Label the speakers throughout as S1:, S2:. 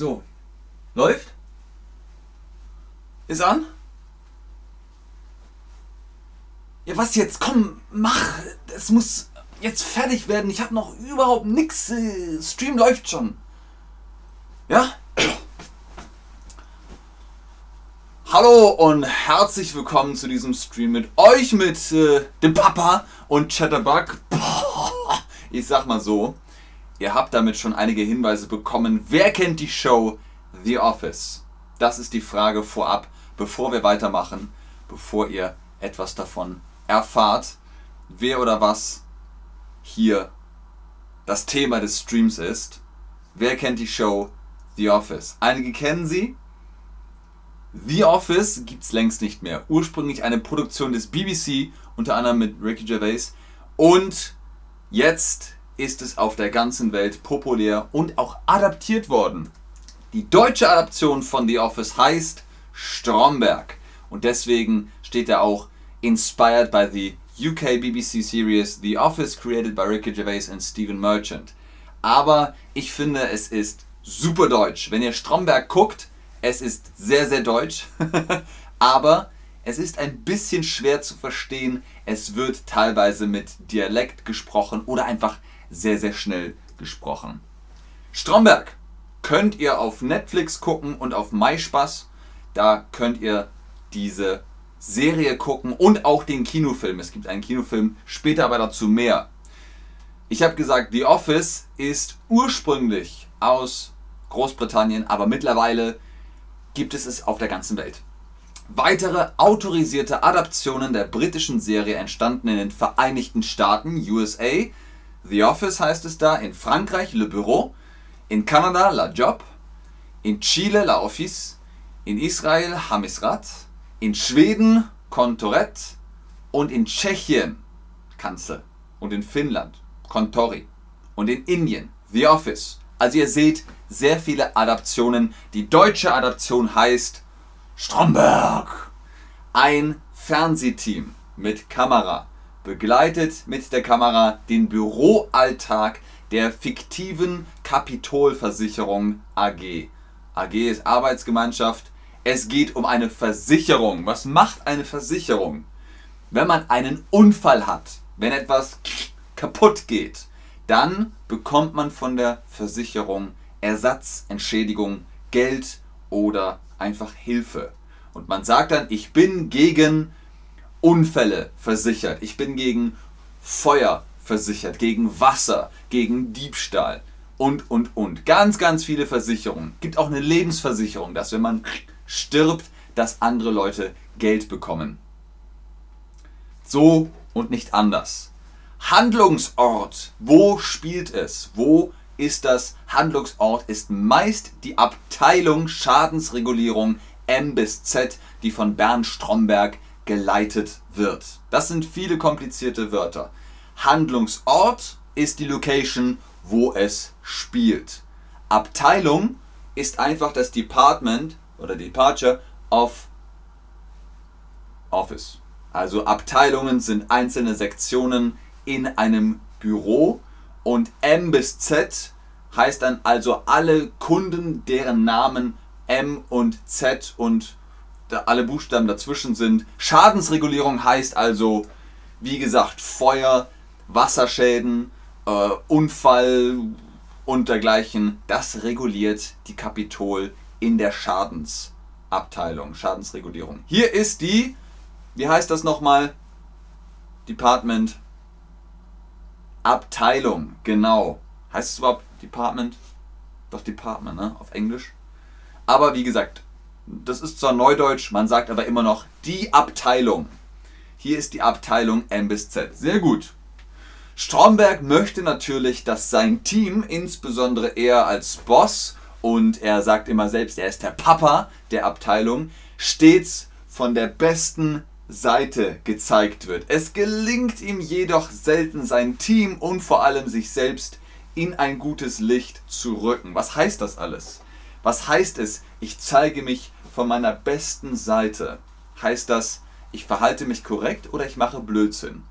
S1: So. Läuft? Ist an? Ja, was jetzt? Komm, mach! Es muss jetzt fertig werden. Ich habe noch überhaupt nichts. Äh, Stream läuft schon. Ja? Hallo und herzlich willkommen zu diesem Stream mit euch, mit äh, dem Papa und Chatterbug. Boah, ich sag mal so, ihr habt damit schon einige Hinweise bekommen. Wer kennt die Show The Office? Das ist die Frage vorab, bevor wir weitermachen, bevor ihr etwas davon erfahrt, wer oder was hier das Thema des Streams ist. Wer kennt die Show The Office? Einige kennen sie, The Office gibt es längst nicht mehr. Ursprünglich eine Produktion des BBC, unter anderem mit Ricky Gervais. Und jetzt ist es auf der ganzen Welt populär und auch adaptiert worden. Die deutsche Adaption von The Office heißt Stromberg. Und deswegen steht er auch inspired by the UK BBC series The Office created by Ricky Gervais and Stephen Merchant. Aber ich finde, es ist super deutsch. Wenn ihr Stromberg guckt, es ist sehr, sehr deutsch, aber es ist ein bisschen schwer zu verstehen. Es wird teilweise mit Dialekt gesprochen oder einfach sehr, sehr schnell gesprochen. Stromberg könnt ihr auf Netflix gucken und auf MySpaß. Da könnt ihr diese Serie gucken und auch den Kinofilm. Es gibt einen Kinofilm, später aber dazu mehr. Ich habe gesagt, The Office ist ursprünglich aus Großbritannien, aber mittlerweile gibt es es auf der ganzen Welt. Weitere autorisierte Adaptionen der britischen Serie entstanden in den Vereinigten Staaten, USA, The Office heißt es da, in Frankreich Le Bureau, in Kanada La Job, in Chile La Office, in Israel Hamisrat, in Schweden Kontoret und in Tschechien Kanzel und in Finnland Kontori und in Indien The Office. Also ihr seht, sehr viele Adaptionen. Die deutsche Adaption heißt Stromberg. Ein Fernsehteam mit Kamera begleitet mit der Kamera den Büroalltag der fiktiven Kapitolversicherung AG. AG ist Arbeitsgemeinschaft. Es geht um eine Versicherung. Was macht eine Versicherung? Wenn man einen Unfall hat, wenn etwas kaputt geht, dann bekommt man von der Versicherung Ersatz, Entschädigung, Geld oder einfach Hilfe. Und man sagt dann, ich bin gegen Unfälle versichert, ich bin gegen Feuer versichert, gegen Wasser, gegen Diebstahl und, und, und. Ganz, ganz viele Versicherungen. Gibt auch eine Lebensversicherung, dass wenn man stirbt, dass andere Leute Geld bekommen. So und nicht anders. Handlungsort, wo spielt es? Wo ist das Handlungsort, ist meist die Abteilung Schadensregulierung M bis Z, die von Bernd Stromberg geleitet wird. Das sind viele komplizierte Wörter. Handlungsort ist die Location, wo es spielt. Abteilung ist einfach das Department oder Departure of Office. Also Abteilungen sind einzelne Sektionen in einem Büro und M bis Z heißt dann also alle Kunden, deren Namen M und Z und alle Buchstaben dazwischen sind. Schadensregulierung heißt also, wie gesagt, Feuer, Wasserschäden, äh, Unfall und dergleichen. Das reguliert die Kapitol in der Schadensabteilung, Schadensregulierung. Hier ist die, wie heißt das nochmal? Department Abteilung, genau. Heißt es überhaupt Department? Doch Department, ne? Auf Englisch. Aber wie gesagt, das ist zwar Neudeutsch, man sagt aber immer noch die Abteilung. Hier ist die Abteilung M bis Z. Sehr gut. Stromberg möchte natürlich, dass sein Team, insbesondere er als Boss, und er sagt immer selbst, er ist der Papa der Abteilung, stets von der besten Seite gezeigt wird. Es gelingt ihm jedoch selten, sein Team und vor allem sich selbst in ein gutes Licht zu rücken. Was heißt das alles? Was heißt es, ich zeige mich von meiner besten Seite? Heißt das, ich verhalte mich korrekt oder ich mache Blödsinn?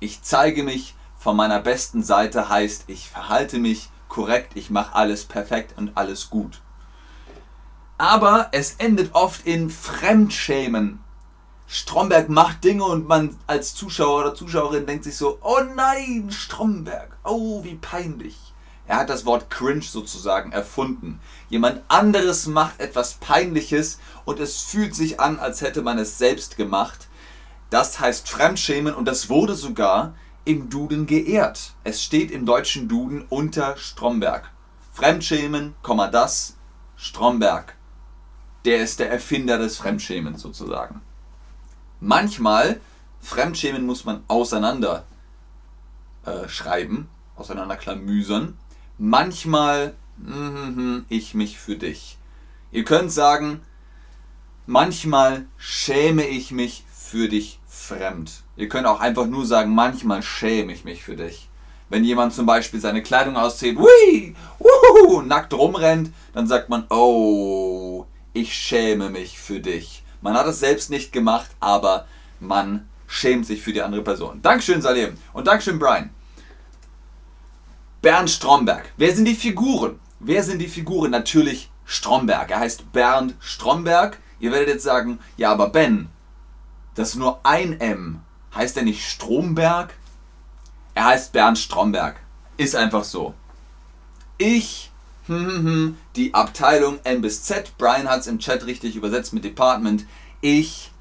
S1: Ich zeige mich von meiner besten Seite heißt, ich verhalte mich korrekt, ich mache alles perfekt und alles gut. Aber es endet oft in Fremdschämen. Stromberg macht Dinge und man als Zuschauer oder Zuschauerin denkt sich so, oh nein, Stromberg, oh wie peinlich. Er hat das Wort cringe sozusagen erfunden. Jemand anderes macht etwas Peinliches und es fühlt sich an, als hätte man es selbst gemacht. Das heißt Fremdschämen und das wurde sogar im Duden geehrt. Es steht im deutschen Duden unter Stromberg. Fremdschämen, das, Stromberg. Der ist der Erfinder des Fremdschämens sozusagen. Manchmal, Fremdschämen muss man auseinander äh, schreiben, auseinanderklamüsern. Manchmal, mm, ich mich für dich. Ihr könnt sagen, manchmal schäme ich mich für dich fremd. Ihr könnt auch einfach nur sagen, manchmal schäme ich mich für dich. Wenn jemand zum Beispiel seine Kleidung auszieht, hui, wuhu, nackt rumrennt, dann sagt man, oh, ich schäme mich für dich. Man hat es selbst nicht gemacht, aber man schämt sich für die andere Person. Dankeschön, Salim. Und Dankeschön, Brian. Bernd Stromberg. Wer sind die Figuren? Wer sind die Figuren? Natürlich Stromberg. Er heißt Bernd Stromberg. Ihr werdet jetzt sagen, ja, aber Ben, das ist nur ein M. Heißt er nicht Stromberg? Er heißt Bernd Stromberg. Ist einfach so. Ich, hm, hm, hm, die Abteilung M bis Z, Brian hat es im Chat richtig übersetzt mit Department. Ich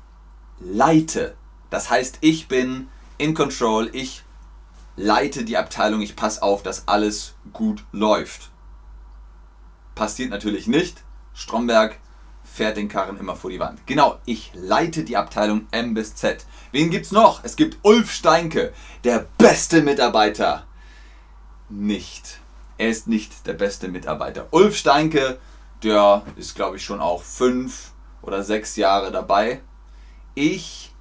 S1: leite. Das heißt, ich bin in Control, ich leite die Abteilung, ich passe auf, dass alles gut läuft. Passiert natürlich nicht. Stromberg fährt den Karren immer vor die Wand. Genau, ich leite die Abteilung M bis Z. Wen gibt's noch? Es gibt Ulf Steinke, der beste Mitarbeiter. Nicht. Er ist nicht der beste Mitarbeiter. Ulf Steinke, der ist glaube ich schon auch fünf oder sechs Jahre dabei. Ich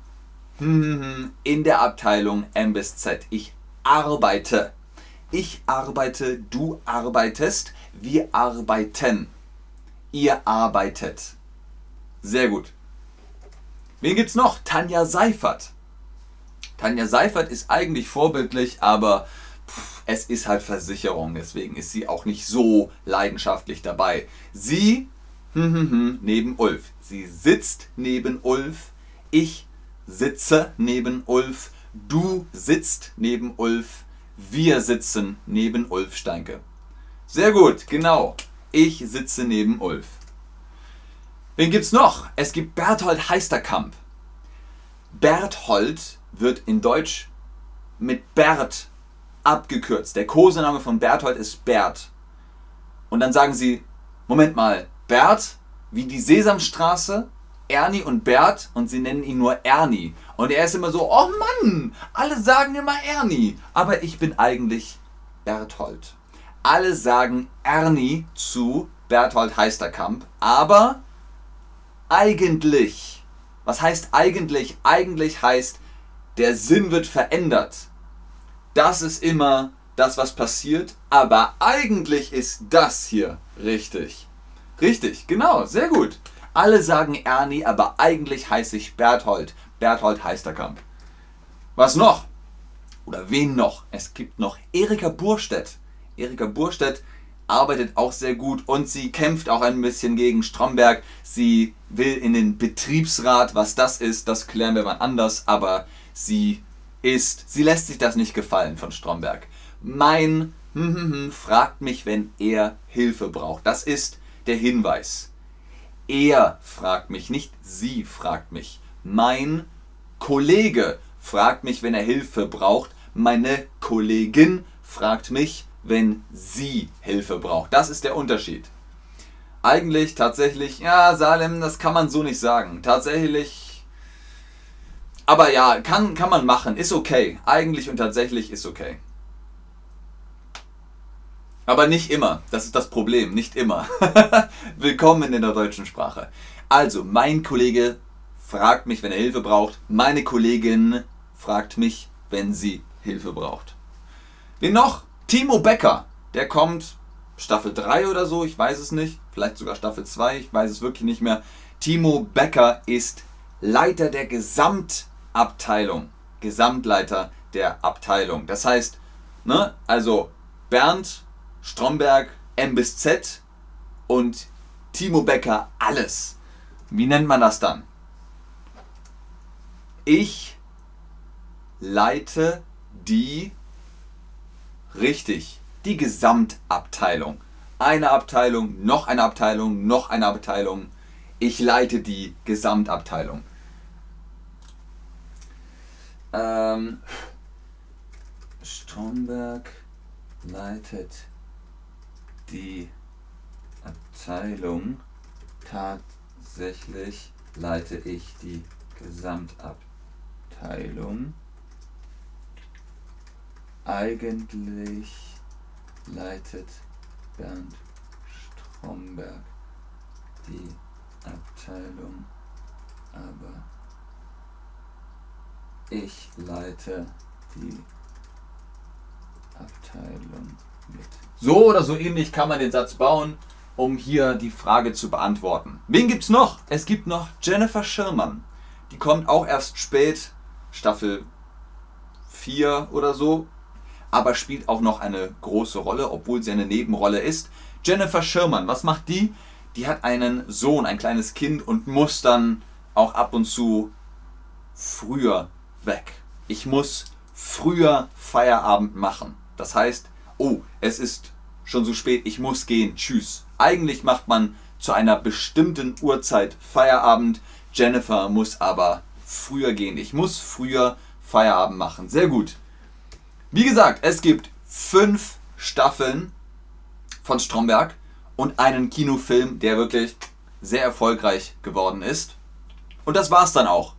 S1: hm, in der Abteilung M bis Z. Ich arbeite. Ich arbeite, du arbeitest, wir arbeiten. Ihr arbeitet. Sehr gut. Wen gibt's noch? Tanja Seifert. Tanja Seifert ist eigentlich vorbildlich, aber pff, es ist halt Versicherung, deswegen ist sie auch nicht so leidenschaftlich dabei. Sie hm, hm, hm, neben Ulf. Sie sitzt neben Ulf. Ich sitze neben Ulf. Du sitzt neben Ulf. Wir sitzen neben Ulf Steinke. Sehr gut, genau. Ich sitze neben Ulf. Wen gibt's noch? Es gibt Berthold Heisterkamp. Berthold wird in Deutsch mit Bert abgekürzt. Der Kosename von Berthold ist Bert. Und dann sagen sie, Moment mal, Bert wie die Sesamstraße, Ernie und Bert und sie nennen ihn nur Ernie. Und er ist immer so, oh Mann, alle sagen immer Ernie. Aber ich bin eigentlich Berthold. Alle sagen Ernie zu Berthold Heisterkamp, aber eigentlich. Was heißt eigentlich? Eigentlich heißt, der Sinn wird verändert. Das ist immer das, was passiert, aber eigentlich ist das hier richtig. Richtig, genau, sehr gut. Alle sagen Ernie, aber eigentlich heiße ich Berthold. Berthold Heisterkamp. Was noch? Oder wen noch? Es gibt noch Erika Burstedt. Erika Burstedt arbeitet auch sehr gut und sie kämpft auch ein bisschen gegen Stromberg. Sie will in den Betriebsrat, was das ist, das klären wir mal anders, aber sie ist, sie lässt sich das nicht gefallen von Stromberg. Mein hm, hm, hm, fragt mich, wenn er Hilfe braucht. Das ist der Hinweis. Er fragt mich, nicht sie fragt mich. Mein Kollege fragt mich, wenn er Hilfe braucht. Meine Kollegin fragt mich, wenn sie Hilfe braucht. Das ist der Unterschied. Eigentlich tatsächlich, ja, Salem, das kann man so nicht sagen. Tatsächlich, aber ja, kann, kann man machen, ist okay. Eigentlich und tatsächlich ist okay. Aber nicht immer, das ist das Problem, nicht immer. Willkommen in der deutschen Sprache. Also, mein Kollege fragt mich, wenn er Hilfe braucht. Meine Kollegin fragt mich, wenn sie Hilfe braucht. Wen noch? Timo Becker, der kommt Staffel 3 oder so, ich weiß es nicht. Vielleicht sogar Staffel 2, ich weiß es wirklich nicht mehr. Timo Becker ist Leiter der Gesamtabteilung. Gesamtleiter der Abteilung. Das heißt, ne, also Bernd Stromberg M bis Z und Timo Becker alles. Wie nennt man das dann? Ich leite die richtig, die Gesamtabteilung. Eine Abteilung, noch eine Abteilung, noch eine Abteilung. Ich leite die Gesamtabteilung. Ähm, Stromberg leitet die Abteilung. Tatsächlich leite ich die Gesamtabteilung. Eigentlich leitet Bernd Stromberg die Abteilung, aber ich leite die Abteilung. So oder so ähnlich kann man den Satz bauen, um hier die Frage zu beantworten. Wen gibt's noch? Es gibt noch Jennifer Schirmann. Die kommt auch erst spät, Staffel 4 oder so, aber spielt auch noch eine große Rolle, obwohl sie eine Nebenrolle ist. Jennifer Schirmann, was macht die? Die hat einen Sohn, ein kleines Kind und muss dann auch ab und zu früher weg. Ich muss früher Feierabend machen. Das heißt, oh, es ist schon so spät, ich muss gehen, tschüss. Eigentlich macht man zu einer bestimmten Uhrzeit Feierabend. Jennifer muss aber früher gehen. Ich muss früher Feierabend machen. Sehr gut. Wie gesagt, es gibt fünf Staffeln von Stromberg und einen Kinofilm, der wirklich sehr erfolgreich geworden ist. Und das war's dann auch.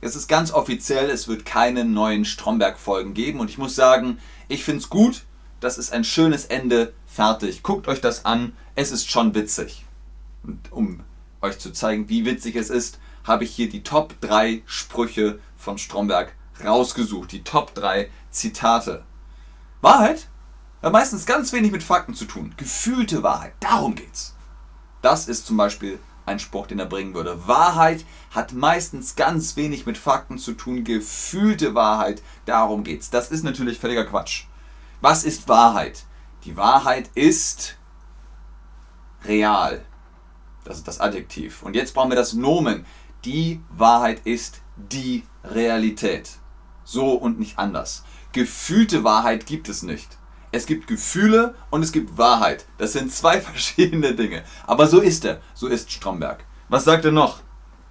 S1: Es ist ganz offiziell, es wird keine neuen Stromberg-Folgen geben. Und ich muss sagen, ich finde es gut. Das ist ein schönes Ende. Fertig. Guckt euch das an. Es ist schon witzig. Und um euch zu zeigen, wie witzig es ist, habe ich hier die Top 3 Sprüche von Stromberg rausgesucht. Die Top 3 Zitate. Wahrheit hat meistens ganz wenig mit Fakten zu tun. Gefühlte Wahrheit. Darum geht's. Das ist zum Beispiel ein Spruch, den er bringen würde. Wahrheit hat meistens ganz wenig mit Fakten zu tun. Gefühlte Wahrheit, darum geht's. Das ist natürlich völliger Quatsch. Was ist Wahrheit? Die Wahrheit ist real. Das ist das Adjektiv. Und jetzt brauchen wir das Nomen. Die Wahrheit ist die Realität. So und nicht anders. Gefühlte Wahrheit gibt es nicht. Es gibt Gefühle und es gibt Wahrheit. Das sind zwei verschiedene Dinge. Aber so ist er. So ist Stromberg. Was sagt er noch?